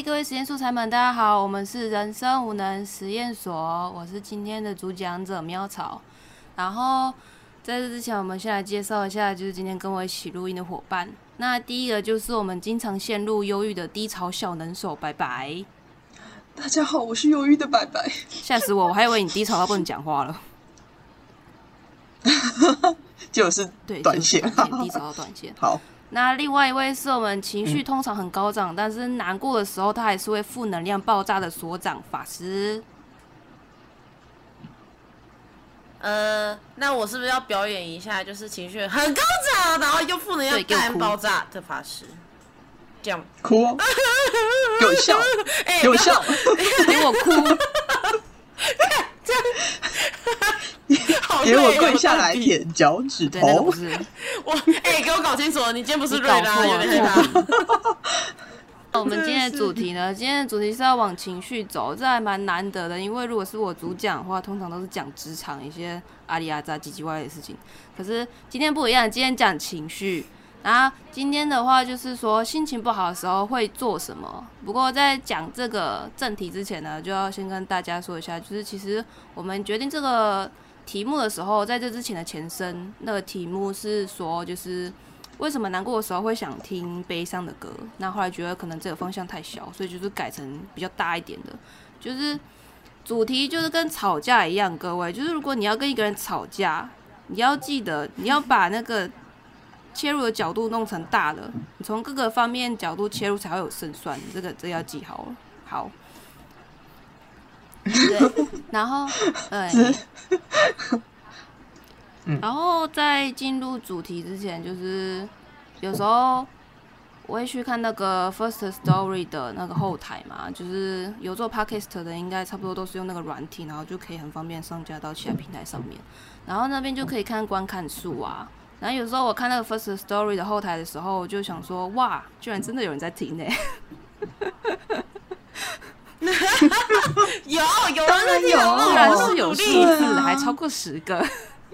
嗨，各位实验素材们，大家好，我们是人生无能实验所，我是今天的主讲者喵草。然后在这之前，我们先来介绍一下，就是今天跟我一起录音的伙伴。那第一个就是我们经常陷入忧郁的低潮小能手，拜拜。大家好，我是忧郁的拜拜。吓死我，我还以为你低潮到不能讲话了。就是对，短线，低潮到短线。好。那另外一位是我们情绪通常很高涨，但是难过的时候他还是会负能量爆炸的所长法师。呃，那我是不是要表演一下，就是情绪很高涨，然后又负能量干爆炸的法师？这样。哭，给我笑，给我笑，给我哭，这样。给我跪下来舔脚趾头！不是我，哎，给我搞清楚，你今天不是瑞拉。我们今天的主题呢？今天的主题是要往情绪走，这还蛮难得的。因为如果是我主讲的话，通常都是讲职场一些阿里阿扎、唧唧歪歪的事情。可是今天不一样，今天讲情绪。然后今天的话，就是说心情不好的时候会做什么。不过在讲这个正题之前呢，就要先跟大家说一下，就是其实我们决定这个。题目的时候，在这之前的前身，那个题目是说，就是为什么难过的时候会想听悲伤的歌？那后来觉得可能这个方向太小，所以就是改成比较大一点的，就是主题就是跟吵架一样，各位，就是如果你要跟一个人吵架，你要记得你要把那个切入的角度弄成大的，你从各个方面角度切入才会有胜算，这个这要记好了。好。对，然后，对，然后在进入主题之前，就是有时候我会去看那个 First Story 的那个后台嘛，就是有做 Podcast 的，应该差不多都是用那个软体，然后就可以很方便上架到其他平台上面，然后那边就可以看观看数啊。然后有时候我看那个 First Story 的后台的时候，我就想说，哇，居然真的有人在听呢。有有，当然有，当然是有数字，还超过十个。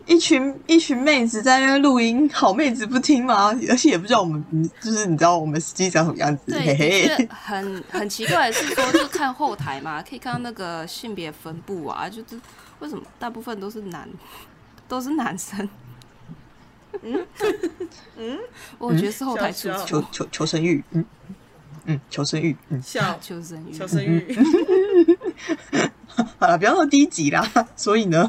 一群一群妹子在那边录音，好妹子不听吗？而且也不知道我们，就是你知道我们实际长什么样子？对，很很奇怪的是说，就看后台嘛，可以看到那个性别分布啊，就是为什么大部分都是男，都是男生？嗯嗯，我觉得是后台出求求求生欲，嗯。嗯，求生欲，嗯，笑 求生欲，求生欲。好了，不要说低级啦。所以呢，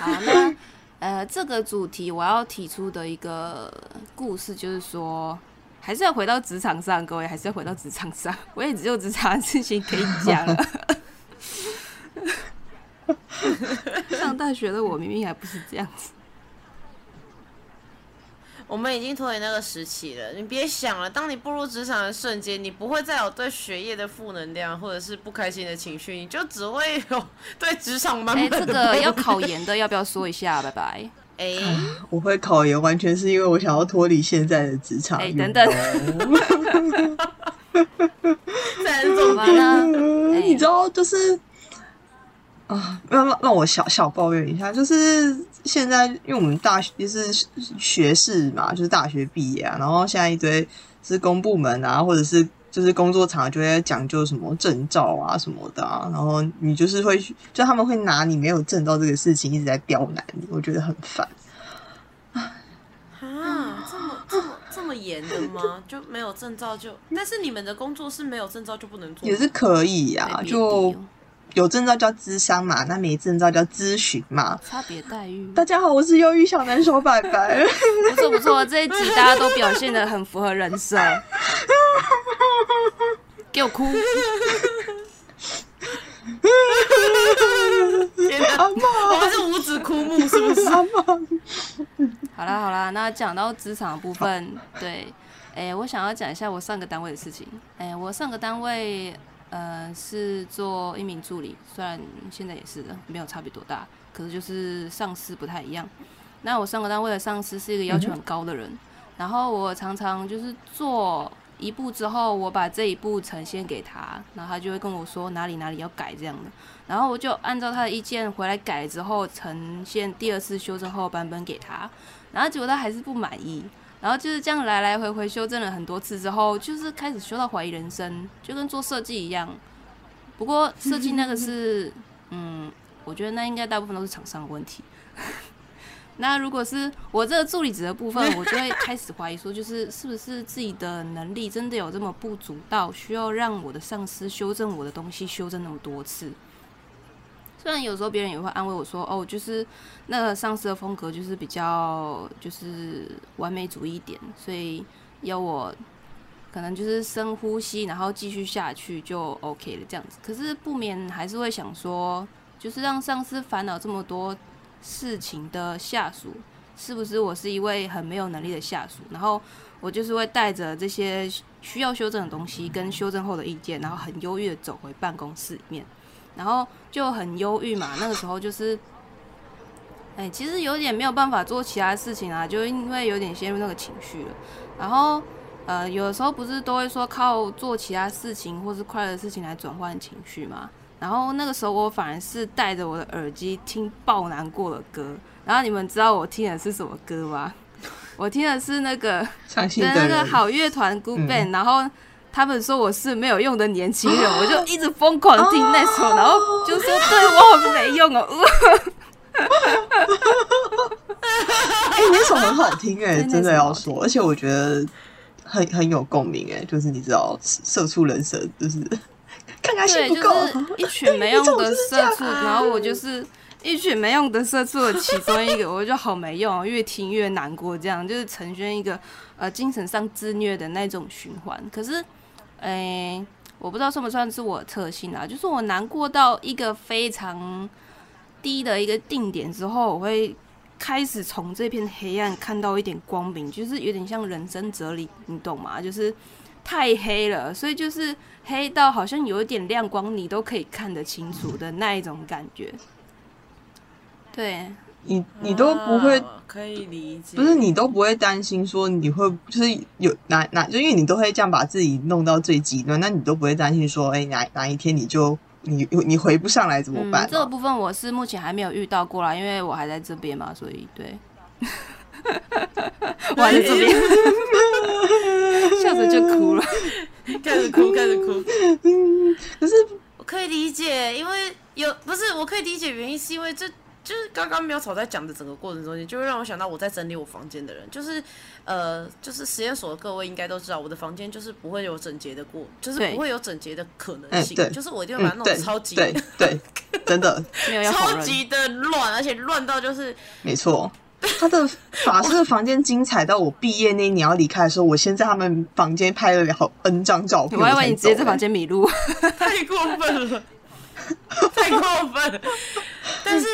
好，那呃，这个主题我要提出的一个故事，就是说，还是要回到职场上，各位还是要回到职场上。我也只有职场的事情可以讲了。上大学的我明明还不是这样子。我们已经脱离那个时期了，你别想了。当你步入职场的瞬间，你不会再有对学业的负能量或者是不开心的情绪，你就只会有对职场满满的。哎，这个要考研的要不要说一下？拜拜。哎，我会考研，完全是因为我想要脱离现在的职场。哎，等等。再怎么呢？你知道，就是。啊，让让让我小小抱怨一下，就是现在，因为我们大学是学士嘛，就是大学毕业啊，然后现在一堆是公部门啊，或者是就是工作场就会讲究什么证照啊什么的啊，然后你就是会，就他们会拿你没有证照这个事情一直在刁难你，我觉得很烦。啊，这么这么这么严的吗？就没有证照就？但是你们的工作是没有证照就不能做？也是可以呀，就。有证照叫咨商嘛，那没证照叫咨询嘛，差别待遇。大家好，我是忧郁小男手白白。不错不错，这一集大家都表现的很符合人设。给我哭！阿妈，我们是五指枯木，是不是？阿妈。好啦好啦，那讲到职场部分，对，哎，我想要讲一下我上个单位的事情。哎，我上个单位。呃，是做一名助理，虽然现在也是的，没有差别多大，可是就是上司不太一样。那我上个单位的上司是一个要求很高的人，然后我常常就是做一步之后，我把这一步呈现给他，然后他就会跟我说哪里哪里要改这样的，然后我就按照他的意见回来改之后，呈现第二次修正后版本给他，然后结果他还是不满意。然后就是这样来来回回修正了很多次之后，就是开始修到怀疑人生，就跟做设计一样。不过设计那个是，嗯，我觉得那应该大部分都是厂商的问题。那如果是我这个助理职的部分，我就会开始怀疑说，就是是不是自己的能力真的有这么不足到需要让我的上司修正我的东西，修正那么多次？虽然有时候别人也会安慰我说，哦，就是那个上司的风格就是比较就是完美主义一点，所以要我可能就是深呼吸，然后继续下去就 OK 了这样子。可是不免还是会想说，就是让上司烦恼这么多。事情的下属是不是我是一位很没有能力的下属？然后我就是会带着这些需要修正的东西跟修正后的意见，然后很忧郁的走回办公室里面，然后就很忧郁嘛。那个时候就是，哎，其实有点没有办法做其他事情啊，就因为有点陷入那个情绪了。然后呃，有的时候不是都会说靠做其他事情或是快乐的事情来转换情绪嘛？然后那个时候我反而是戴着我的耳机听爆难过的歌，然后你们知道我听的是什么歌吗？我听的是那个的那个好乐团 Good Band，然后他们说我是没有用的年轻人，我就一直疯狂听那首，然后就说对我好没用哦。哎，那首很好听哎，真的要说，而且我觉得很很有共鸣哎，就是你知道，社畜人生就是 看看。对，就是一群没用的社畜，然后我就是一群没用的社畜的其中一个，我就好没用，越听越难过，这样就是呈现一个呃精神上自虐的那种循环。可是，哎，我不知道算不算是我特性啊？就是我难过到一个非常低的一个定点之后，我会开始从这片黑暗看到一点光明，就是有点像人生哲理，你懂吗？就是太黑了，所以就是。黑到好像有一点亮光，你都可以看得清楚的那一种感觉。对，你你都不会可以理解，不是你都不会担心说你会就是有哪哪，就因为你都会这样把自己弄到最极端，那你都不会担心说，哎，哪哪一天你就你你回不上来怎么办？这个部分我是目前还没有遇到过啦，因为我还在这边嘛，所以对，我还在这边，笑着就哭了。开始哭，开始哭。可是我可以理解，因为有不是我可以理解原因，是因为这就是刚刚苗草在讲的整个过程中间，就会让我想到我在整理我房间的人，就是呃，就是实验所的各位应该都知道，我的房间就是不会有整洁的过，就是不会有整洁的可能性，就是我一定会把它弄得超级对对，真的超级的乱，而且乱到就是没错。他的法师的房间精彩到我毕业那年要离开的时候，我先在他们房间拍了好 N 张照片。我还以为你直接在房间迷路，太过分了，太过分了。但是，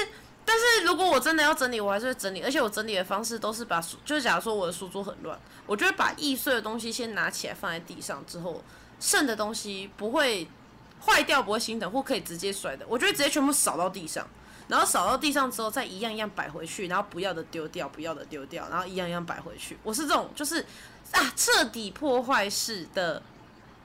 但是如果我真的要整理，我还是会整理，而且我整理的方式都是把书，就是假如说我的书桌很乱，我就会把易碎的东西先拿起来放在地上，之后剩的东西不会坏掉，不会心疼，或可以直接摔的，我就会直接全部扫到地上。然后扫到地上之后，再一样一样摆回去，然后不要的丢掉，不要的丢掉，然后一样一样摆回去。我是这种，就是啊，彻底破坏式的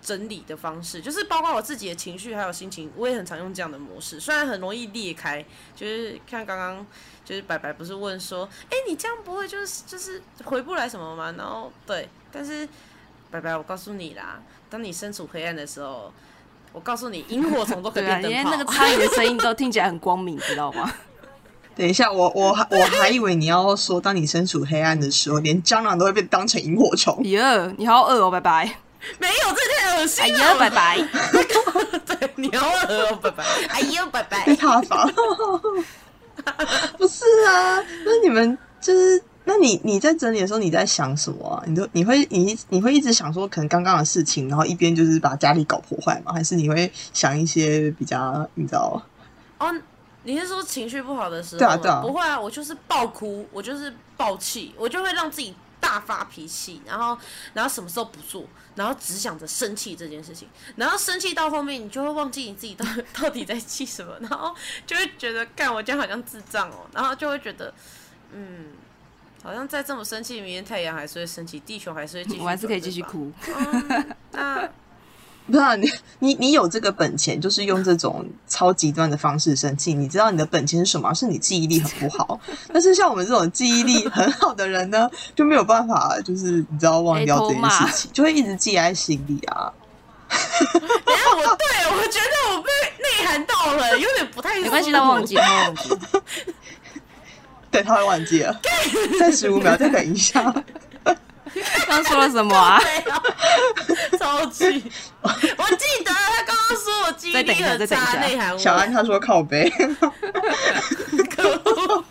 整理的方式，就是包括我自己的情绪还有心情，我也很常用这样的模式。虽然很容易裂开，就是看刚刚就是白白不是问说，哎，你这样不会就是就是回不来什么吗？然后对，但是白白，我告诉你啦，当你身处黑暗的时候。我告诉你，萤火虫都可以变灯连那个苍蝇的声音都听起来很光明，知道吗？等一下，我我我还以为你要说，当你身处黑暗的时候，连蟑螂都会被当成萤火虫。耶，你好饿哦，拜拜。没有，这太恶心了。哎呀，拜拜。对，你好恶哦，拜拜。哎呀，拜拜。被踏伐。不是啊，那你们就是。那你你在整理的时候，你在想什么啊？你都你会你你会一直想说可能刚刚的事情，然后一边就是把家里搞破坏吗？还是你会想一些比较你知道？哦，你是说情绪不好的时候？对啊对啊，不会啊，我就是爆哭，我就是爆气，我就会让自己大发脾气，然后然后什么时候不做，然后只想着生气这件事情，然后生气到后面，你就会忘记你自己到到底在气什么，然后就会觉得干我这样好像智障哦，然后就会觉得嗯。好像再这么生气，明天太阳还是会升起，地球还是会继续。我还是可以继续哭。那不知道、你你你有这个本钱，就是用这种超极端的方式生气。你知道你的本钱是什么？是你记忆力很不好。但是像我们这种记忆力很好的人呢，就没有办法，就是你知道忘掉这件事情，就会一直记在心里啊。等下我 对我觉得我被内涵到了，有点不太没关系，他忘记，他忘记。对，他会忘记了。再十五秒，再等一下。刚说了什么啊？超气！我记得他刚刚说我记忆力很差，内涵小安他说靠背。可恶！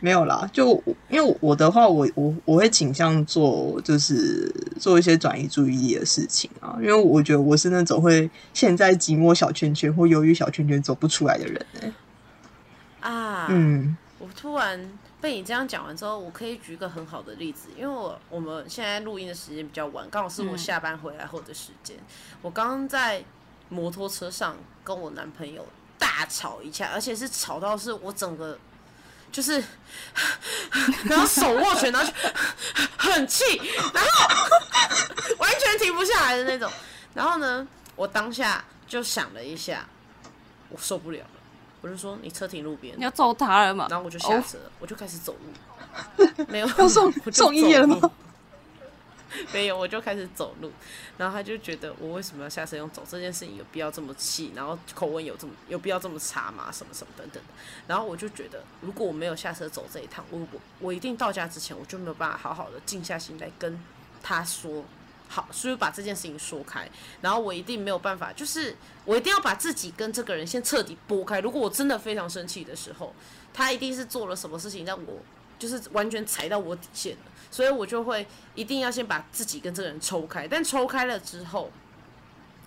没有啦，就因为我的话，我我我会倾向做，就是做一些转移注意力的事情啊，因为我觉得我是那种会陷在寂寞小圈圈或忧郁小圈圈走不出来的人哎、啊，嗯，我突然被你这样讲完之后，我可以举一个很好的例子，因为我我们现在录音的时间比较晚，刚好是我下班回来后的时间。我刚刚在摩托车上跟我男朋友大吵一架，而且是吵到是我整个就是，然后手握拳，然后很气，然后完全停不下来的那种。然后呢，我当下就想了一下，我受不了了，我就说你车停路边你。要揍他了嘛？然后我就下车，我就开始走路，没有要送送医院了吗？没有，我就开始走路，然后他就觉得我为什么要下车用走这件事情有必要这么气，然后口吻有这么有必要这么差吗？什么什么等等的。然后我就觉得，如果我没有下车走这一趟，我我我一定到家之前我就没有办法好好的静下心来跟他说。好，所以把这件事情说开，然后我一定没有办法，就是我一定要把自己跟这个人先彻底拨开。如果我真的非常生气的时候，他一定是做了什么事情让我就是完全踩到我底线了，所以我就会一定要先把自己跟这个人抽开。但抽开了之后，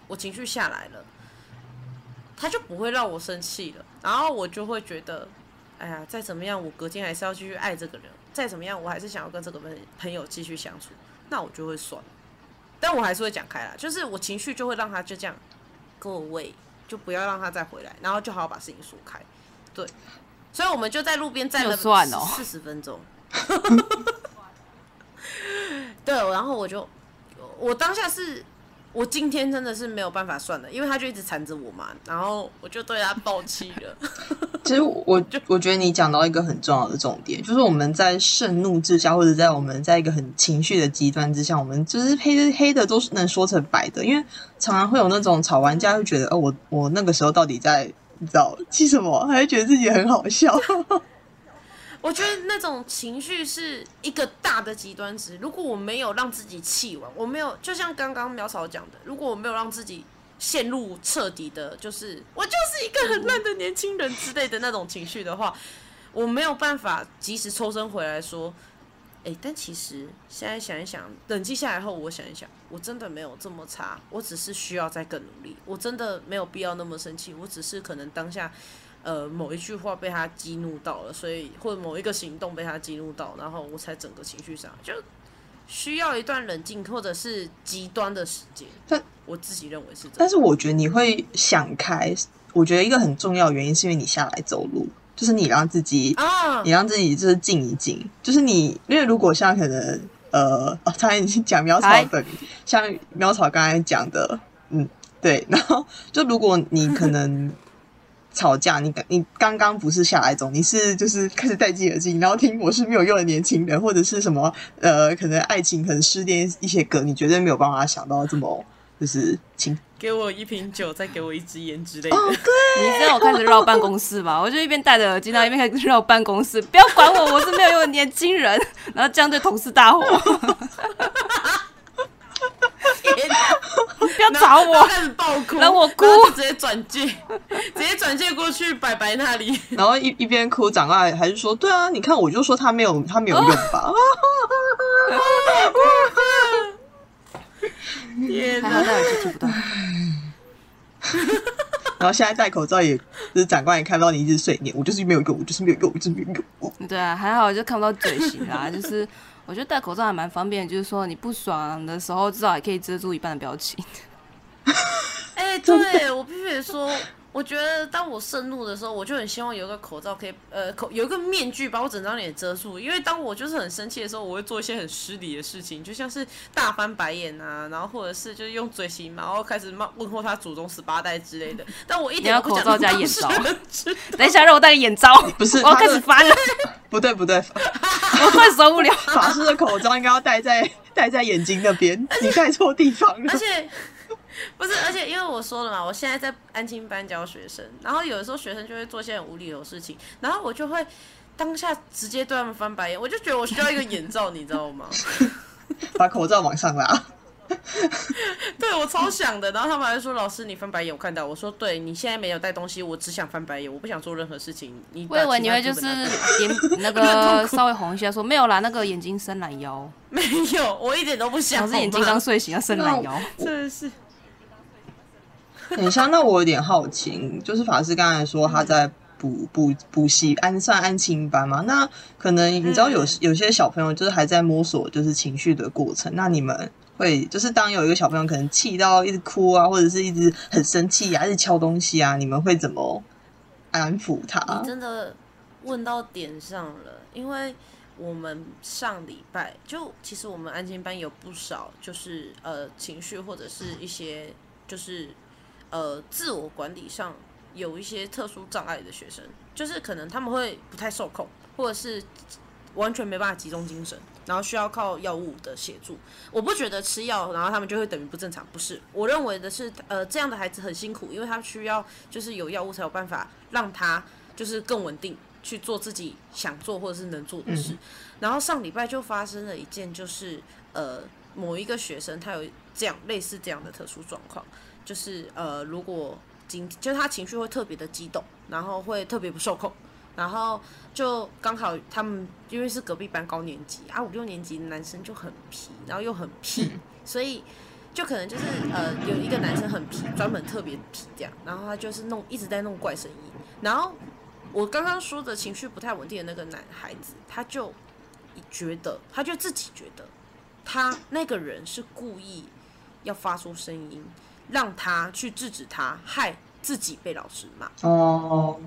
我情绪下来了，他就不会让我生气了，然后我就会觉得，哎呀，再怎么样，我隔天还是要继续爱这个人，再怎么样，我还是想要跟这个朋朋友继续相处，那我就会算了。但我还是会讲开啦，就是我情绪就会让他就这样各位就不要让他再回来，然后就好好把事情说开。对，所以我们就在路边站了四十分钟。对，然后我就我当下是。我今天真的是没有办法算的，因为他就一直缠着我嘛，然后我就对他爆气了。其实我就我觉得你讲到一个很重要的重点，就是我们在盛怒之下，或者在我们在一个很情绪的极端之下，我们就是黑的黑的都是能说成白的，因为常常会有那种吵完架就觉得，哦，我我那个时候到底在你知道气什么，还会觉得自己很好笑。我觉得那种情绪是一个大的极端值。如果我没有让自己气完，我没有就像刚刚苗草讲的，如果我没有让自己陷入彻底的，就是我就是一个很烂的年轻人之类的那种情绪的话，我没有办法及时抽身回来说，哎、但其实现在想一想，冷静下来后，我想一想，我真的没有这么差，我只是需要再更努力，我真的没有必要那么生气，我只是可能当下。呃，某一句话被他激怒到了，所以或者某一个行动被他激怒到，然后我才整个情绪上来就需要一段冷静或者是极端的时间。但我自己认为是这样。但是我觉得你会想开，我觉得一个很重要的原因是因为你下来走路，就是你让自己啊你让自己就是静一静，就是你，因为如果像可能呃，哦，刚才已经讲苗草嗨本，像苗草刚才讲的，嗯，对，然后就如果你可能吵架，你你刚刚不是下来走，你是就是开始戴起耳机，然后听我是没有用的年轻人，或者是什么呃，可能爱情可能失恋一些歌，你绝对没有办法想到这么就是请给我一瓶酒，再给我一支烟之类的。哦，你知道我开始绕办公室吧？我就一边戴着耳机，然后一边开始绕办公室。不要管我，我是没有用的年轻人。然后这样对同事大吼，天哪不要找我。开始爆哭，让我哭直接转借，直接转借过去白白那里。然后一一边哭，长大还是说，对啊，你看我就说他没有他没有用吧，天哪！还好戴耳机听不到。然后现在戴口罩也，就是长官也看到你一直碎念，我就是没有用，我就是没有用，我就是没有用。对啊，还好就看不到嘴型啦。就是我觉得戴口罩还蛮方便，就是说你不爽的时候，至少也可以遮住一半的表情。哎、对我必须得说，我觉得当我盛怒的时候，我就很希望有一个口罩可以，呃，口有一个面具把我整张脸遮住。因为当我就是很生气的时候，我会做一些很失礼的事情，就像是大翻白眼啊，然后或者是就是用嘴型，然后开始骂问候他祖宗十八代之类的。但我一点都不你要口罩加眼罩罩。等一下，让我戴个眼罩，不是我要开始翻了，不对不对，我快受不了。法师的口罩应该要戴在戴在眼睛那边，你戴错地方了而。且 不是，而且因为我说了嘛，我现在在安亲班教学生，然后有的时候学生就会做一些很无理由的事情，然后我就会当下直接对他们翻白眼，我就觉得我需要一个眼罩，你知道吗？把口罩往上拉。对我超想的，然后他们还说：“老师，你翻白眼，我看到。”我说：“对你现在没有带东西，我只想翻白眼，我不想做任何事情。你把我以为你会就是眼那个稍微红一下，说没有啦，那个眼睛伸懒腰，没有，我一点都不想。老师眼睛刚睡醒要伸懒腰。真的是 很像，那我有点好奇，就是法师刚才说他在补补补习安算安亲班嘛，那可能你知道有、有些小朋友就是还在摸索就是情绪的过程，那你们会就是当有一个小朋友可能气到一直哭啊，或者是一直很生气啊，一直敲东西啊，你们会怎么安抚他？你？真的问到点上了，因为我们上礼拜就其实我们安亲班有不少就是呃情绪或者是一些就是呃自我管理上有一些特殊障碍的学生，就是可能他们会不太受控，或者是完全没办法集中精神，然后需要靠药物的协助。我不觉得吃药，然后他们就会等于不正常，不是。我认为的是，呃，这样的孩子很辛苦，因为他需要就是有药物才有办法让他就是更稳定去做自己想做或者是能做的事。然后上礼拜就发生了一件，就是呃某一个学生他有这样类似这样的特殊状况，就是呃如果今就是他情绪会特别的激动，然后会特别不受控。然后就刚好他们因为是隔壁班高年级啊，五六年级的男生就很皮，然后又很屁，所以就可能就是呃有一个男生很皮，专门特别皮这样，然后他就是弄一直在弄怪声音，然后我刚刚说的情绪不太稳定的那个男孩子，他就觉得他就自己觉得他那个人是故意要发出声音，让他去制止他，害自己被老师骂。哦，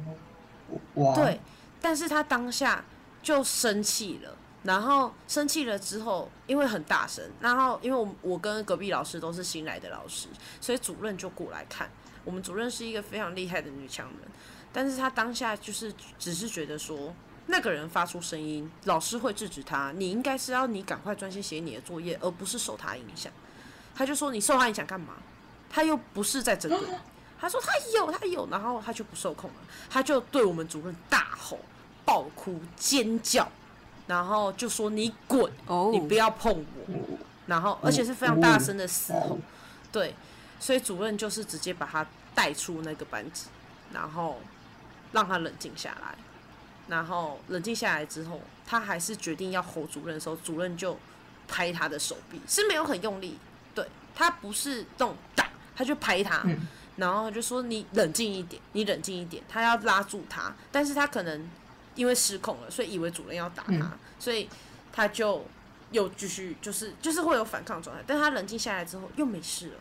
哇，对，但是他当下就生气了，然后生气了之后，因为很大声，然后因为我我跟隔壁老师都是新来的老师，所以主任就过来看。我们主任是一个非常厉害的女强人，但是她当下就是只是觉得说，那个人发出声音，老师会制止他，你应该是要你赶快专心写你的作业，而不是受他影响。他就说你受他影响干嘛？他又不是在针对。你。他说他有，他有，然后他就不受控了，他就对我们主任大吼、爆哭、尖叫，然后就说你滚，哦。你不要碰我，然后而且是非常大声的嘶吼，对，所以主任就是直接把他带出那个班级，然后让他冷静下来，然后冷静下来之后，他还是决定要吼主任的时候，主任就拍他的手臂，是没有很用力，对他不是那种打，他就拍他，然后就说你冷静一点，你冷静一点，他要拉住他，但是他可能因为失控了，所以以为主人要打他，所以他就又继续就是就是会有反抗状态，但他冷静下来之后又没事了，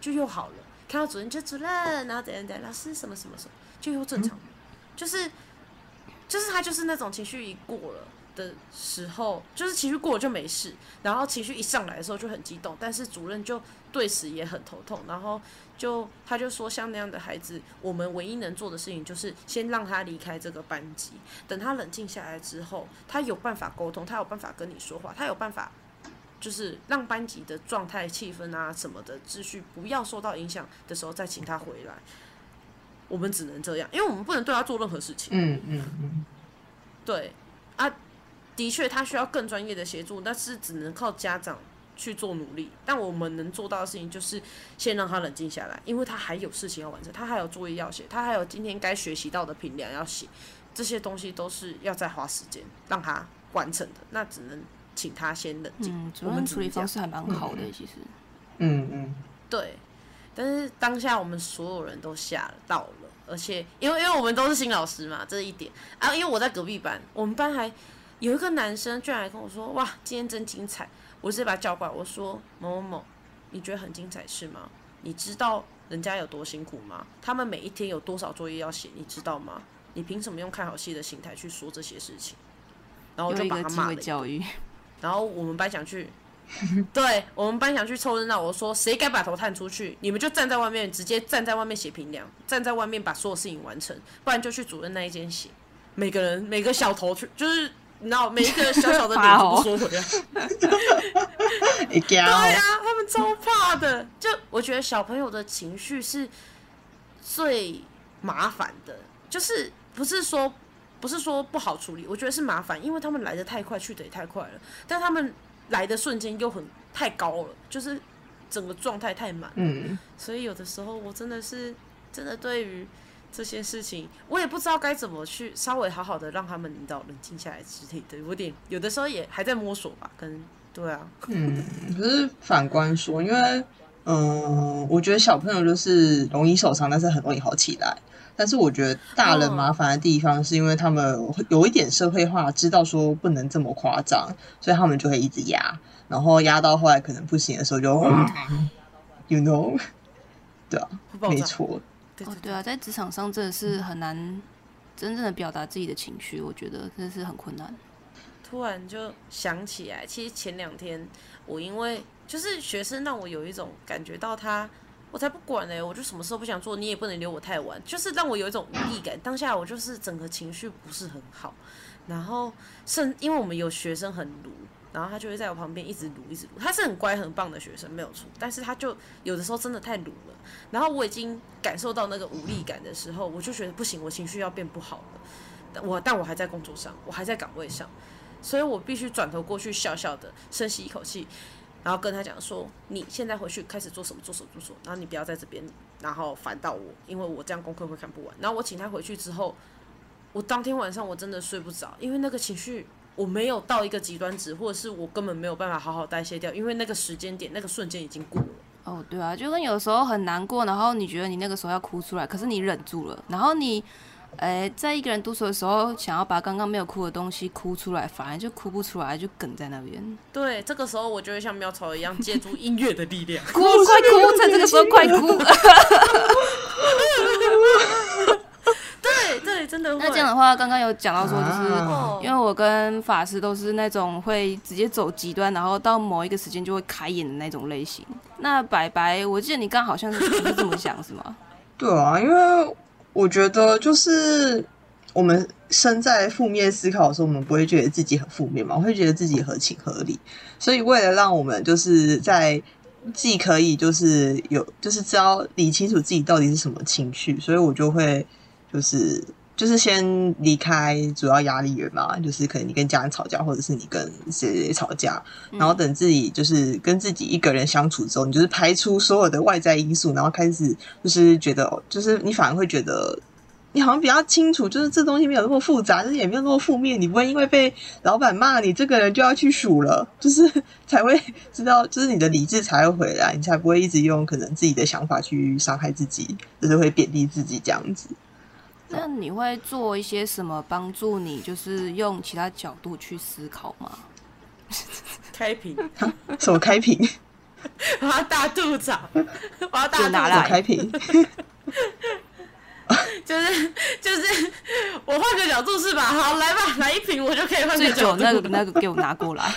就又好了。看到主任就主任，然后怎样怎样，老师什么什么什么，就又正常了，就是就是他就是那种情绪一过了。的时候，就是情绪过了就没事，然后情绪一上来的时候就很激动，但是主任就对此也很头痛，然后就他就说，像那样的孩子，我们唯一能做的事情就是先让他离开这个班级，等他冷静下来之后，他有办法沟通，他有办法跟你说话，他有办法就是让班级的状态、气氛啊什么的秩序不要受到影响的时候，再请他回来。我们只能这样，因为我们不能对他做任何事情。嗯嗯嗯，对啊，的确他需要更专业的协助，但是只能靠家长去做努力。但我们能做到的事情就是先让他冷静下来，因为他还有事情要完成，他还有作业要写，他还有今天该学习到的评量要写，这些东西都是要再花时间让他完成的。那只能请他先冷静。嗯，我们处理方式还蛮好的，其实。嗯嗯，对，但是当下我们所有人都吓到了，而且因为因为我们都是新老师嘛，这是一点啊。因为我在隔壁班，我们班还有一个男生居然还跟我说：“哇，今天真精彩！”我直接把他叫过来，我说：“某某某，你觉得很精彩是吗？你知道人家有多辛苦吗？他们每一天有多少作业要写，你知道吗？你凭什么用看好戏的心态去说这些事情？然后我就把他骂了教育，然后我们班想去，对我们班想去凑热闹。我说谁敢把头探出去，你们就站在外面，直接站在外面写评量，站在外面把所有事情完成，不然就去主任那一间写。每个人每个小头去，就是你知道每一个小小的 脸都不说回来。对啊，他们超怕的。就我觉得小朋友的情绪是最麻烦的，就是不是说不是说不好处理，我觉得是麻烦，因为他们来的太快，去的也太快了，但他们来的瞬间又很太高了，就是整个状态太满，嗯，所以有的时候我真的是真的对于。这些事情我也不知道该怎么去稍微好好的让他们引导冷静下来之类的，有点有的时候也还在摸索吧，跟对啊，嗯，可是反观说，因为嗯，我觉得小朋友就是容易受伤，但是很容易好起来。但是我觉得大人嗯麻烦的地方，是因为他们有一点社会化，知道说不能这么夸张，所以他们就会一直压，然后压到后来可能不行的时候就、y o u know，对啊。没错，对对，哦对啊，在职场上真的是很难真正的表达自己的情绪，我觉得真的是很困难。突然就想起来，其实前两天我因为就是学生让我有一种感觉到他，我才不管呢、我就什么事都不想做，你也不能留我太晚，就是让我有一种无力感。当下我就是整个情绪不是很好，然后甚因为我们有学生很鲁，然后他就会在我旁边一直撸一直撸，他是很乖很棒的学生没有错，但是他就有的时候真的太撸了，然后我已经感受到那个无力感的时候，我就觉得不行，我情绪要变不好了。但我但我还在工作上，我还在岗位上，所以我必须转头过去，笑笑的深吸一口气，然后跟他讲说：“你现在回去开始做什么，做什么，做什么，然后你不要在这边，然后烦到我，因为我这样功课会看不完。”然后我请他回去之后，我当天晚上我真的睡不着，因为那个情绪我没有到一个极端值，或者是我根本没有办法好好代谢掉，因为那个时间点、那个瞬间已经过了。哦，对啊，就跟有时候很难过，然后你觉得你那个时候要哭出来，可是你忍住了，然后你，哎，在一个人独处的时候，想要把刚刚没有哭的东西哭出来，反而就哭不出来，就梗在那边。对，这个时候我就会像喵草一样，借助音乐的力量。哭，快哭，在这个时候快哭。的话，刚刚有讲到说，就是、啊因为我跟法师都是那种会直接走极端，然后到某一个时间就会开眼的那种类型。那白白，我记得你刚好像是不是这么想，是吗？对啊，因为我觉得就是我们身在负面思考的时候，我们不会觉得自己很负面嘛，我会觉得自己合情合理。所以为了让我们就是在既可以就是有就是知道理清楚自己到底是什么情绪，所以我就会就是。就是先离开主要压力源嘛，就是可能你跟家人吵架，或者是你跟谁谁谁吵架，然后等自己就是跟自己一个人相处之后，你就是排除所有的外在因素，然后开始就是觉得，哦就是你反而会觉得，你好像比较清楚，就是这东西没有那么复杂，就是也没有那么负面，你不会因为被老板骂你这个人就要去数了，就是 才会知道，就是你的理智才会回来，你才不会一直用可能自己的想法去伤害自己，就是会贬低自己这样子。那你会做一些什么帮助你，就是用其他角度去思考吗？开屏，什么开屏？我要大肚子，我要大就拿肚子来开屏？就是就是，我换个角度是吧？好，来吧，来一瓶我就可以换醉个角度。酒那个那个给我拿过来。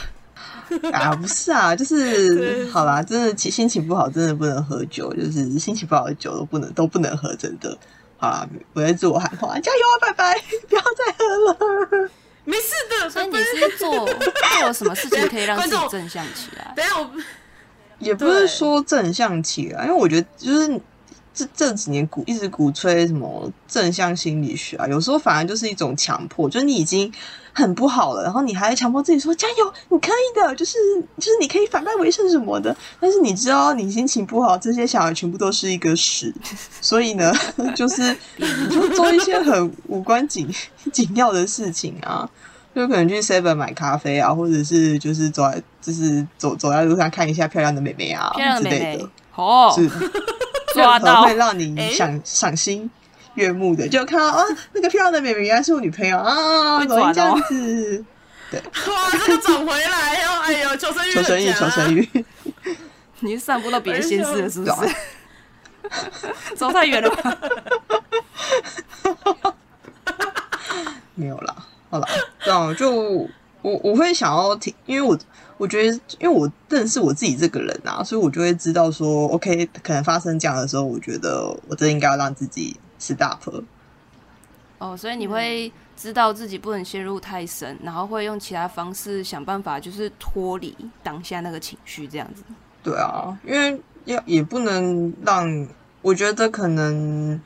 啊，不是啊，就是好啦，真的心心情不好，真的不能喝酒，就是心情不好的酒都不能都不能喝，真的。好啦，我在自我喊话，加油啊，拜拜，不要再喝了。没事的，所以你是做做了什么事情可以让 自己正向起来？等一下我也不是说正向起来，因为我觉得就是这这几年鼓一直鼓吹什么正向心理学啊，有时候反而就是一种强迫，就是你已经很不好了，然后你还强迫自己说加油，你可以的，就是就是你可以反败为胜什么的。但是你知道你心情不好，这些想法全部都是一个屎，所以呢，就是你就做一些很无关紧紧要的事情啊。就可能去 Seven 买咖啡啊，或者是就是走在就是走走在路上看一下漂亮的美眉啊之类的哦，是抓到会让你想赏赏心悦目的，就看到啊那个漂亮的美眉原来是我女朋友啊，怎么会这样子？对？哇，这个转回来哦，哎呦，求生欲，求生欲，求生欲，你是散播到别的心思了，是不是？走太远了吧？没有啦，好啦，这样就我我会想要听，因为我我觉得，因为我认识我自己这个人啊，所以我就会知道说，OK，可能发生这样的时候，我觉得我真的应该要让自己 stop。哦，所以你会知道自己不能陷入太深，然后会用其他方式想办法，就是脱离当下那个情绪，这样子。对啊，因为要也不能让，我觉得可能，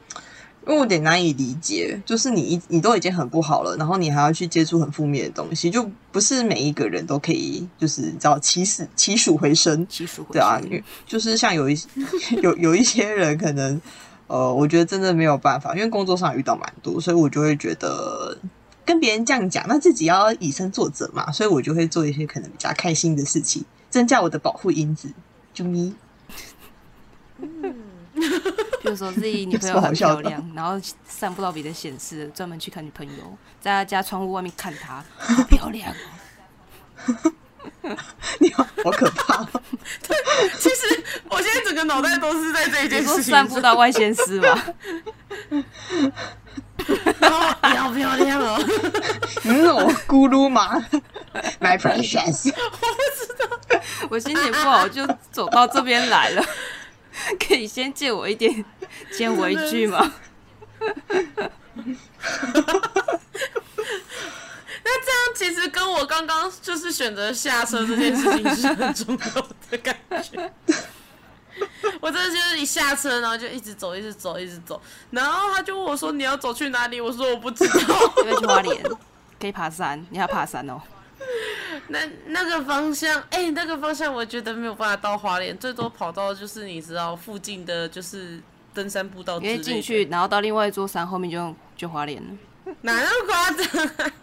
因为我有点难以理解，就是你一你都已经很不好了，然后你还要去接触很负面的东西，就不是每一个人都可以，就是你知道起死起死回生。起死回对啊，因为就是像有一些 有有一些人可能，呃，我觉得真的没有办法，因为工作上遇到蛮多，所以我就会觉得跟别人这样讲，那自己要以身作则嘛，所以我就会做一些可能比较开心的事情，增加我的保护因子。就你，比如说自己女朋友很漂亮，然后散不到别的显示，专门去看女朋友，在她家窗户外面看她，好漂亮哦。你好好可怕 哦、其实我现在整个脑袋都是在这一你件事情说散布上。到外县市吗？哦，你好漂亮哦！嗯，我咕噜吗？My precious，我不知道，我心情不好就走到这边来了，可以先借我一点先围剧吗？其实跟我刚刚就是选择下车这件事情是很重要的感觉。我真的就是一下车，然后就一直走，一直走，一直走。然后他就问我说：“你要走去哪里？”我说：“我不知道。要去花莲？可以爬山，你要爬山哦。那那个方向，哎、那个方向我觉得没有办法到花莲，最多跑到就是你知道附近的，就是登山步道之因。为进去，然后到另外一座山后面就就花莲了。哪那么夸张、啊？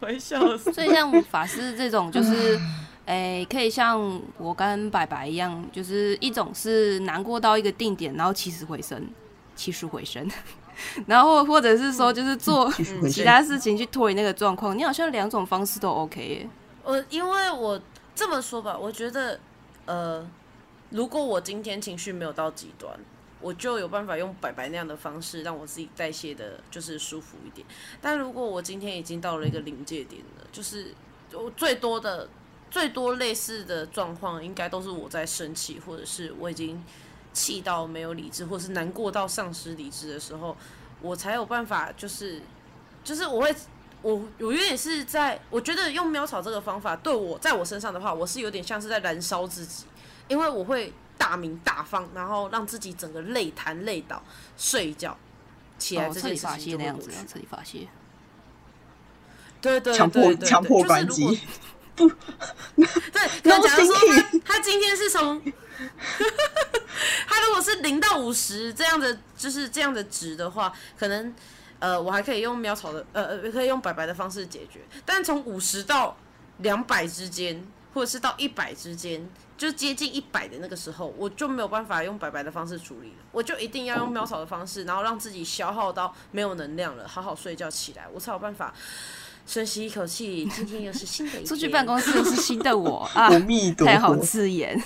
我会笑死。所以像法师这种，就是，诶、可以像我跟白白一样，就是一种是难过到一个定点，然后起死回生，起死回生，然后或者是说就是做。其他事情去脱离那个状况。你好像两种方式都 OK 耶。我因为我这么说吧，我觉得，呃，如果我今天情绪没有到极端，我就有办法用白白那样的方式让我自己代谢的，就是舒服一点。但如果我今天已经到了一个临界点了，就是我最多的、最多类似的状况，应该都是我在生气，或者是我已经气到没有理智，或是难过到丧失理智的时候，我才有办法，就是就是我会我我有点是在，我觉得用喵草这个方法对我在我身上的话，我是有点像是在燃烧自己，因为我会大鸣大放，然后让自己整个累瘫累倒，睡一觉，起来哦，这件事情就会过去泄那样子，。彻底发泄。对对强迫对对强迫关机，对，那假如 说他他今天是从，他如果是零到五十这样的，就是这样的值的话，可能呃我还可以用喵草的呃呃可以用白白的方式解决，但从五十到两百之间，或者是到一百之间。就接近一百的那个时候，我就没有办法用白白的方式处理了，我就一定要用喵草的方式，然后让自己消耗到没有能量了，好好睡觉起来，我才有办法深吸一口气。今天又是新的一天，出去办公室又是新的我 啊太好佛刺眼，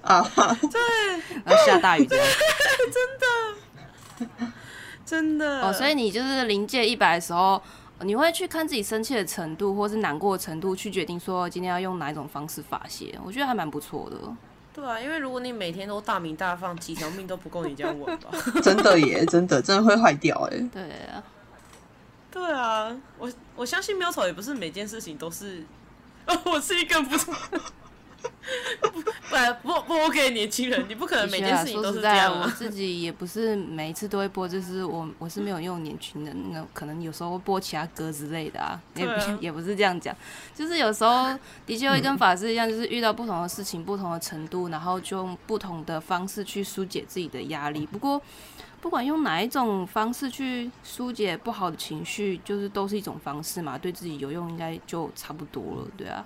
啊！然后下大雨这样。真的哦，所以你就是临界一百的时候，你会去看自己生气的程度，或是难过的程度，去决定说今天要用哪一种方式发泄。我觉得还蛮不错的。对啊，因为如果你每天都大鸣大放，几条命都不够你这样稳吧？真的耶，真的真的会坏掉哎。对啊，对啊，我我相信喵草也不是每件事情都是，我是一个不不不不 OK 年轻人，你不可能每件事情都是这样啊。我自己也不是每一次都会播，就是我我是没有用年轻人，那可能有时候会播其他歌之类的啊，也对啊 也不是这样讲，就是有时候的确会跟法师一样，就是遇到不同的事情、不同的程度，然后就用不同的方式去疏解自己的压力。不过，不管用哪一种方式去疏解不好的情绪，就是都是一种方式嘛，对自己有用，应该就差不多了，对啊。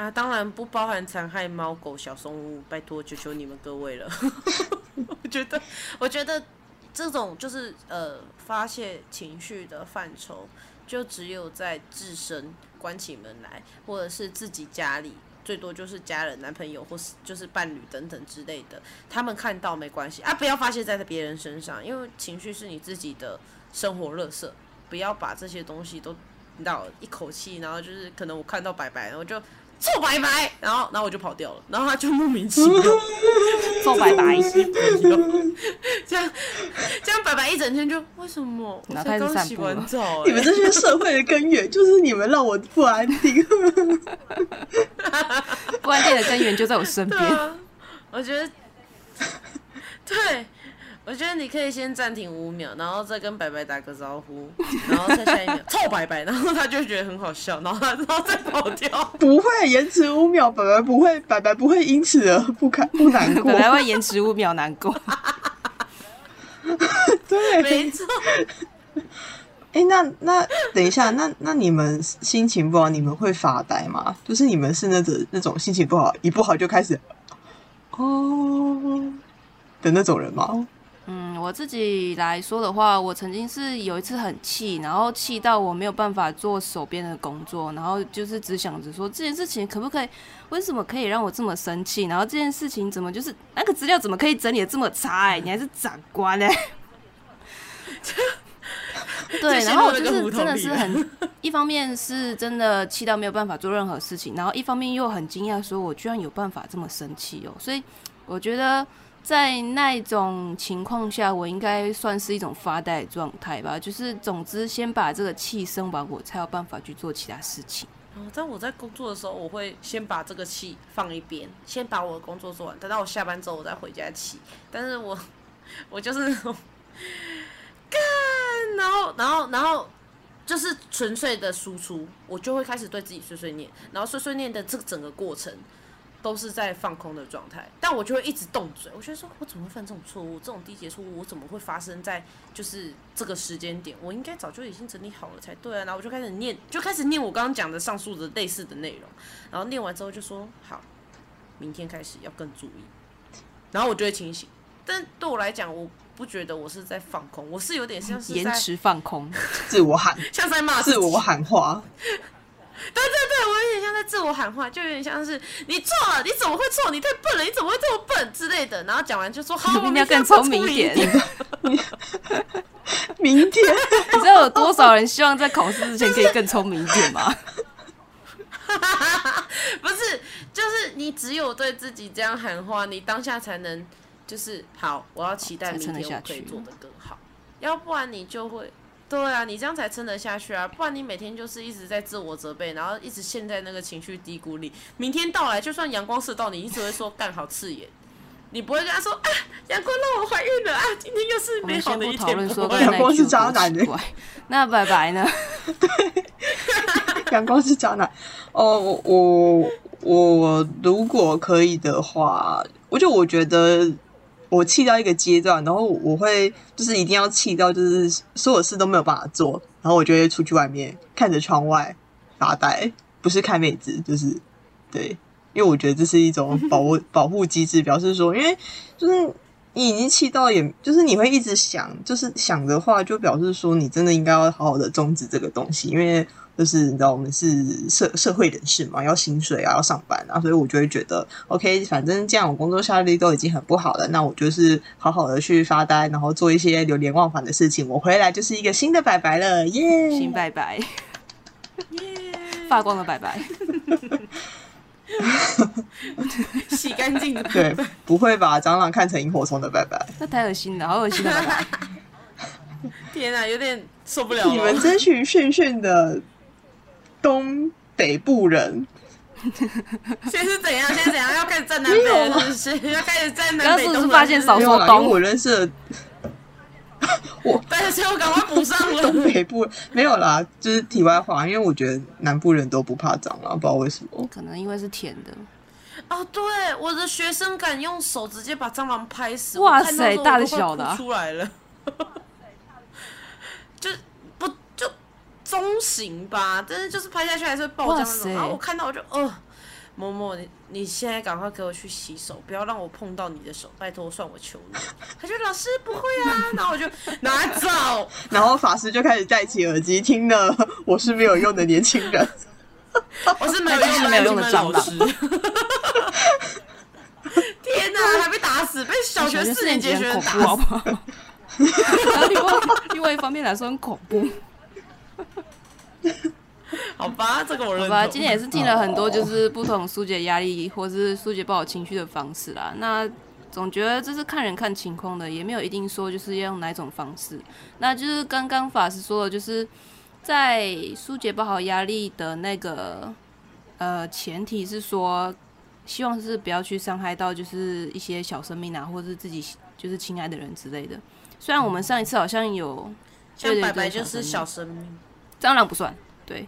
啊，当然不包含残害猫狗小动物，拜托求求你们各位了。我觉得，我觉得这种就是呃发泄情绪的范畴，就只有在自身关起门来，或者是自己家里最多就是家人、男朋友或是就是伴侣等等之类的，他们看到没关系啊，不要发泄在别人身上，因为情绪是你自己的生活乐色，不要把这些东西都你知道一口气，然后就是可能我看到白白，然后就。臭白白，然后，然后我就跑掉了，然后他就莫名其妙，臭白白，这样，这样白白一整天就为什么？我才刚洗完澡，你们这些社会的根源就是你们让我不安定，不安定的根源就在我身边，我觉得，对。我觉得你可以先暂停五秒，然后再跟白白打个招呼，然后再下一秒 臭白白，然后他就觉得很好笑，然后他然后再跑掉。不会延迟五秒，白白不会，白白不会因此而不开不难过，白白会延迟五秒难过。对，没错。哎，那那等一下，那那你们心情不好，你们会发呆吗？就是你们是那种那种心情不好，一不好就开始哦的那种人吗？嗯，我自己来说的话，我曾经是有一次很气，然后气到我没有办法做手边的工作，然后就是只想着说这件事情可不可以，为什么可以让我这么生气？然后这件事情怎么就是那个资料怎么可以整理的这么差？哎，你还是长官哎。对，然后我就是真的是很，一方面是真的气到没有办法做任何事情，然后一方面又很惊讶，说我居然有办法这么生气哦，所以我觉得。在那种情况下，我应该算是一种发呆状态吧。就是总之，先把这个气生完，我才有办法去做其他事情。哦，但我在工作的时候，我会先把这个气放一边，先把我的工作做完，等到我下班之后，我再回家气。但是我，我就是那种干，然后，然后，然后就是纯粹的输出，我就会开始对自己碎碎念，然后碎碎念的这整个过程。都是在放空的状态，但我就会一直动嘴。我觉得说，我怎么会犯这种错误？这种低级错误，我怎么会发生在就是这个时间点？我应该早就已经整理好了才对啊！然后我 就开始念，就开始念我刚刚讲的上述的类似的内容。然后念完之后就说，好，明天开始要更注意。然后我就会清醒。但对我来讲，我不觉得我是在放空，我是有点像是延迟放空，自我喊，像在骂自我喊话。对对对，我有点像在自我喊话，就有点像是你错了，你怎么会错？你太笨了，你怎么会这么笨之类的。然后讲完就说好，我们要更聪明一点。明天，你知道有多少人希望在考试之前可以更聪明一点吗？不是，就是你只有对自己这样喊话，你当下才能就是好。我要期待明天我可以做的更好，要不然你就会。对啊，你这样才撑得下去啊！不然你每天就是一直在自我责备，然后一直陷在那个情绪低谷里。明天到来，就算阳光射到你，你只会说干好刺眼。你不会跟他说啊，阳光让我怀孕了啊！今天又是美好的一天。阳光是渣男的，那拜拜呢？对，阳光是渣男。哦，我我如果可以的话，我就我觉得。我气到一个阶段，然后我会就是一定要气到，就是所有事都没有办法做，然后我就会出去外面看着窗外发呆，不是看妹子，就是对，因为我觉得这是一种保护保护机制，表示说，因为就是你已经气到，也就是你会一直想，就是想的话，就表示说你真的应该要好好的终止这个东西，因为。就是你知道我们是社社会人士嘛，要薪水啊，要上班啊，所以我就会觉得，OK，反正这样我工作效率都已经很不好了，那我就是好好的去发呆，然后做一些流连忘返的事情，我回来就是一个新的拜拜了，耶，新拜拜，耶，发光的拜拜，洗干净的，对，不会把蟑螂看成萤火虫的拜拜，那太恶心了，好恶心的拜拜，天啊，有点受不了，你们这群炫炫的。东北部人，现在是怎样？现在怎样？要开始站南北了？是要开始站南北？刚是不是发现少说东？我认识，我但是我赶快补上了。东北部没有啦，就是题外话，因为我觉得南部人都不怕蟑螂，不知道为什么。可能因为是甜的。哦，对，我的学生敢用手直接把蟑螂拍死，哇塞，大的小的出来了，就。中型吧，但是就是拍下去还是会爆浆那种。然后我看到我就，呃，某某，你你现在赶快给我去洗手，不要让我碰到你的手，拜托，算我求你。他就老师不会啊，然后我就拿走。然后法师就开始戴起耳机听了，我是没有用的年轻人。我是没有用的老师。天哪，还被打死，被小学四年级的学生打死。另外另外一方面来说很恐怖，好吧，这个我认同。好吧？今天也是听了很多就是不同疏解压力或是疏解不好情绪的方式啦。那总觉得这是看人看情况的，也没有一定说就是要用哪种方式。那就是刚刚法师说的，就是在疏解不好压力的那个呃前提是说，希望是不要去伤害到就是一些小生命啊，或者是自己就是亲爱的人之类的。虽然我们上一次好像有像对对白白就是小生命，蟑螂不算，对。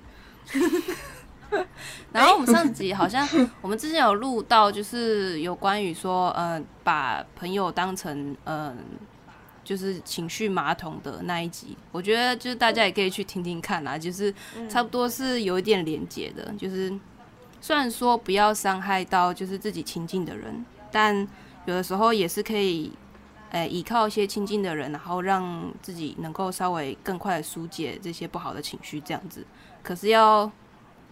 然后我们上集好像我们之前有录到，就是有关于说，嗯、把朋友当成嗯、就是情绪马桶的那一集，我觉得就是大家也可以去听听看啦，就是差不多是有一点连结的，就是虽然说不要伤害到就是自己亲近的人，但有的时候也是可以。呃，依靠一些亲近的人，然后让自己能够稍微更快的疏解这些不好的情绪，这样子。可是要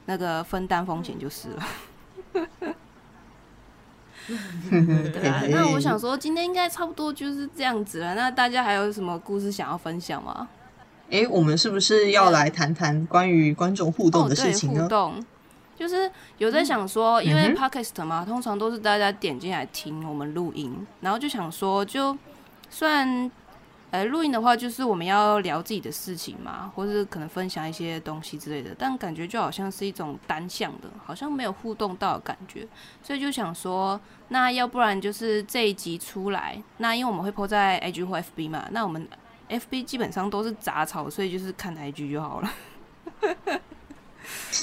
那个分担风险就是了。对啊，那我想说，今天应该差不多就是这样子了。那大家还有什么故事想要分享吗？哎，我们是不是要来谈谈关于观众互动的事情呢互？动就是有在想说，因为 podcast 嘛，通常都是大家点进来听我们录音，然后就想说，就虽然呃录音的话，就是我们要聊自己的事情嘛，或是可能分享一些东西之类的，但感觉就好像是一种单向的，好像没有互动到的感觉，所以就想说，那要不然就是这一集出来，那因为我们会 po 在 IG 或 FB 嘛，那我们 FB 基本上都是杂草，所以就是看 IG 就好了。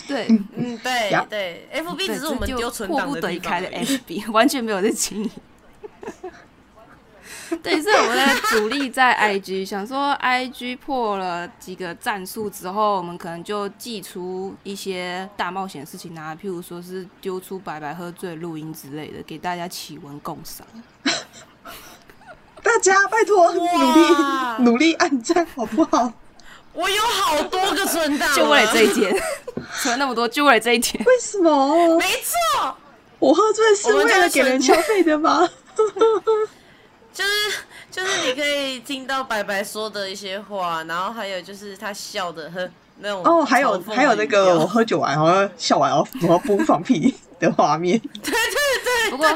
对，嗯，对呀对，FB 只是我们就丢存档迫不的地方得已开的 FB，完全没有在经营。对，所以我们在主力在 IG，想说 IG 破了几个战术之后，我们可能就寄出一些大冒险事情啊，譬如说是丢出白白喝醉录音之类的，给大家启文共赏。大家拜托努力努力按赞好不好？我有好多个存档，就为了这一天，存那么多，就为了这一天。为什么？没错，我喝醉是为了给人消费的吗？就是就是你可以听到白白说的一些话，然后还有就是他笑的和那种哦，还有还有那个我喝酒完然后笑完然后我要播放屁的画面。对对对不过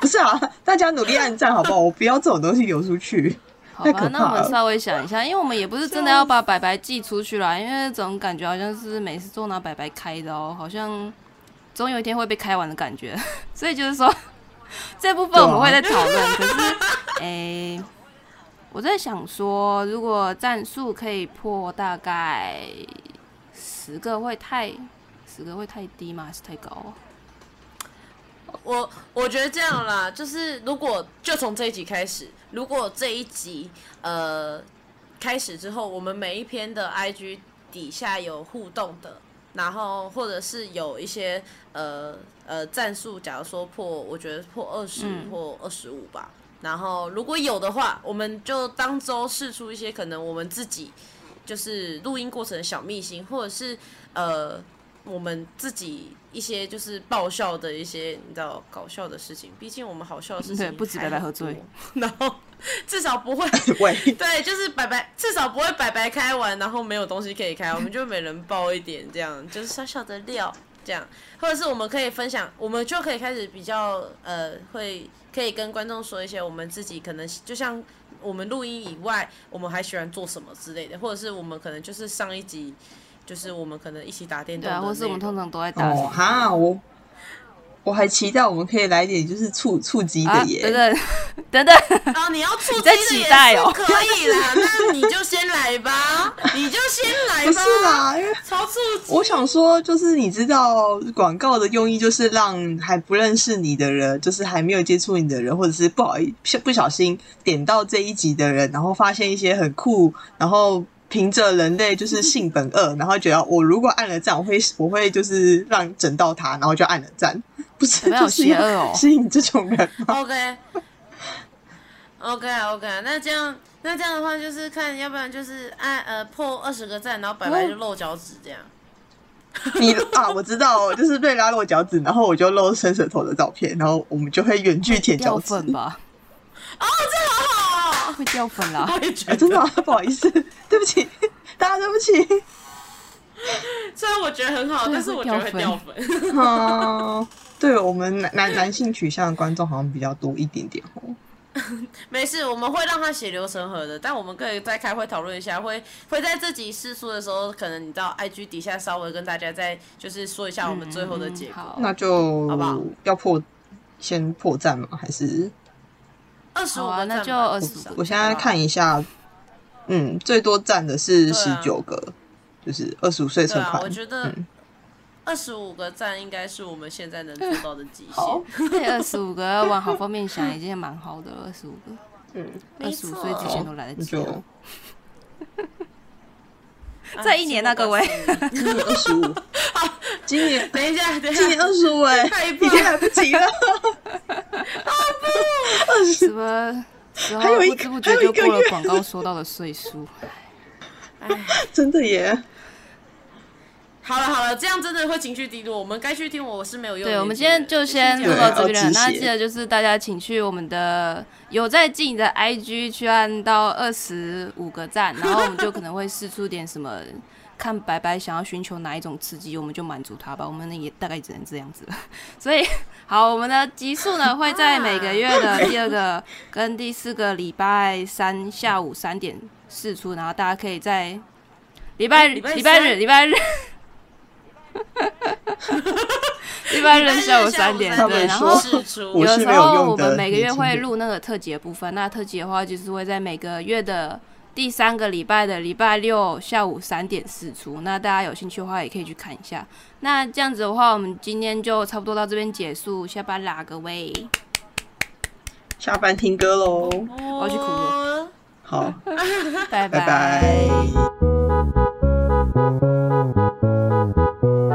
不是啊，大家努力按赞好不好？我不要这种东西流出去。好吧那我们稍微想一下，因为我们也不是真的要把白白寄出去啦，因为总感觉好像是每次都拿白白开的哦，好像总有一天会被开完的感觉，所以就是说 这部分我们会再讨论。可是，诶、我在想说，如果战术可以破大概十个，会太十个会太低吗？还是太高？我我觉得这样啦，就是如果就从这一集开始，如果这一集呃开始之后，我们每一篇的 IG 底下有互动的，然后或者是有一些呃呃战术，假如说破，我觉得破二十嗯或二十五吧。然后如果有的话，我们就当周试出一些可能我们自己就是录音过程的小秘辛，或者是呃我们自己一些就是爆笑的一些你知道搞笑的事情。毕竟我们好笑的事情不止白白喝醉，然后至少不会，对，就是白白，至少不会白白开完，然后没有东西可以开，我们就每人爆一点，这样就是小小的料，这样，或者是我们可以分享，我们就可以开始比较呃，会可以跟观众说一些我们自己可能就像我们录音以外，我们还喜欢做什么之类的，或者是我们可能就是上一集，就是我们可能一起打电动的对啊，或是我们通常都在打哦哈，我我还期待我们可以来点就是触触及啊，的耶。等等 等等，啊，你要出击在的也期待哦可以啦，那你就先来吧，你就先来不吧，是啦，因为超触及。我想说，就是你知道广告的用意就是让还不认识你的人，就是还没有接触你的人，或者是不好意不小心点到这一集的人，然后发现一些很酷，然后凭着人类就是性本恶，然后觉得我如果按了赞，我会我会就是让整到他，然后就按了赞，不是有没有就是邪恶哦要吸引这种人吗？OK OK OK，那这样那这样的话就是看，要不然就是按呃破二十个赞，然后白白就露脚趾这样。你啊，我知道，就是瑞拉露脚趾，然后我就露伸舌头的照片，然后我们就会远距舔掉脚趾。粉吧？哦，这好好，会掉粉啦。我也觉啊，真，的吗、不好意思，对不起，大家对不起。虽然我觉得很好，但是我觉得会会掉掉粉。哦，对我们男男男性取向的观众好像比较多一点点哦。没事，我们会让他血流成河的，但我们可以再开会讨论一下，会会在这集试出的时候，可能你到 IG 底下稍微跟大家再就是说一下我们最后的结果。嗯那就好不好要破先破绽吗？还是二十五个啊那就二十五个我现在看一下，嗯，最多占的是十啊九个，就是二十五岁存款。我觉得嗯二十五个赞应该是我们现在能做到的极限。这 二十五个要往好方面想，已经蛮好的了。二十五个，嗯，二十五岁之前都来得及了。啊再一年啊各位今年二十五，今年等一下，等一今年，二十五哎，太已经来不及了。二 十什么 时候还有一不知不觉还有一个月就过了广告说到的岁数？哎真的耶，好了好了，这样真的会情绪低落。我们该去听我是没有用的。对，我们今天就先录到这边了。那记得就是大家请去我们的有在进的 IG 去按到二十五个赞，然后我们就可能会试出点什么。看白白想要寻求哪一种刺激，我们就满足他吧。我们也大概只能这样子了。所以，好，我们的集数呢会在每个月的第二个跟第四个礼拜三下午三点试出，然后大家可以在礼拜礼拜礼拜日三礼拜日礼拜日下午三点对，然后有时候我们每个月会录那个特辑的部分，那特辑的话就是会在每个月的第三个礼拜的礼拜六下午三点四出那大家有兴趣的话也可以去看一下。那这样子的话我们今天就差不多到这边结束下班啦个位。下班听歌喽。我要去哭了。好。拜拜。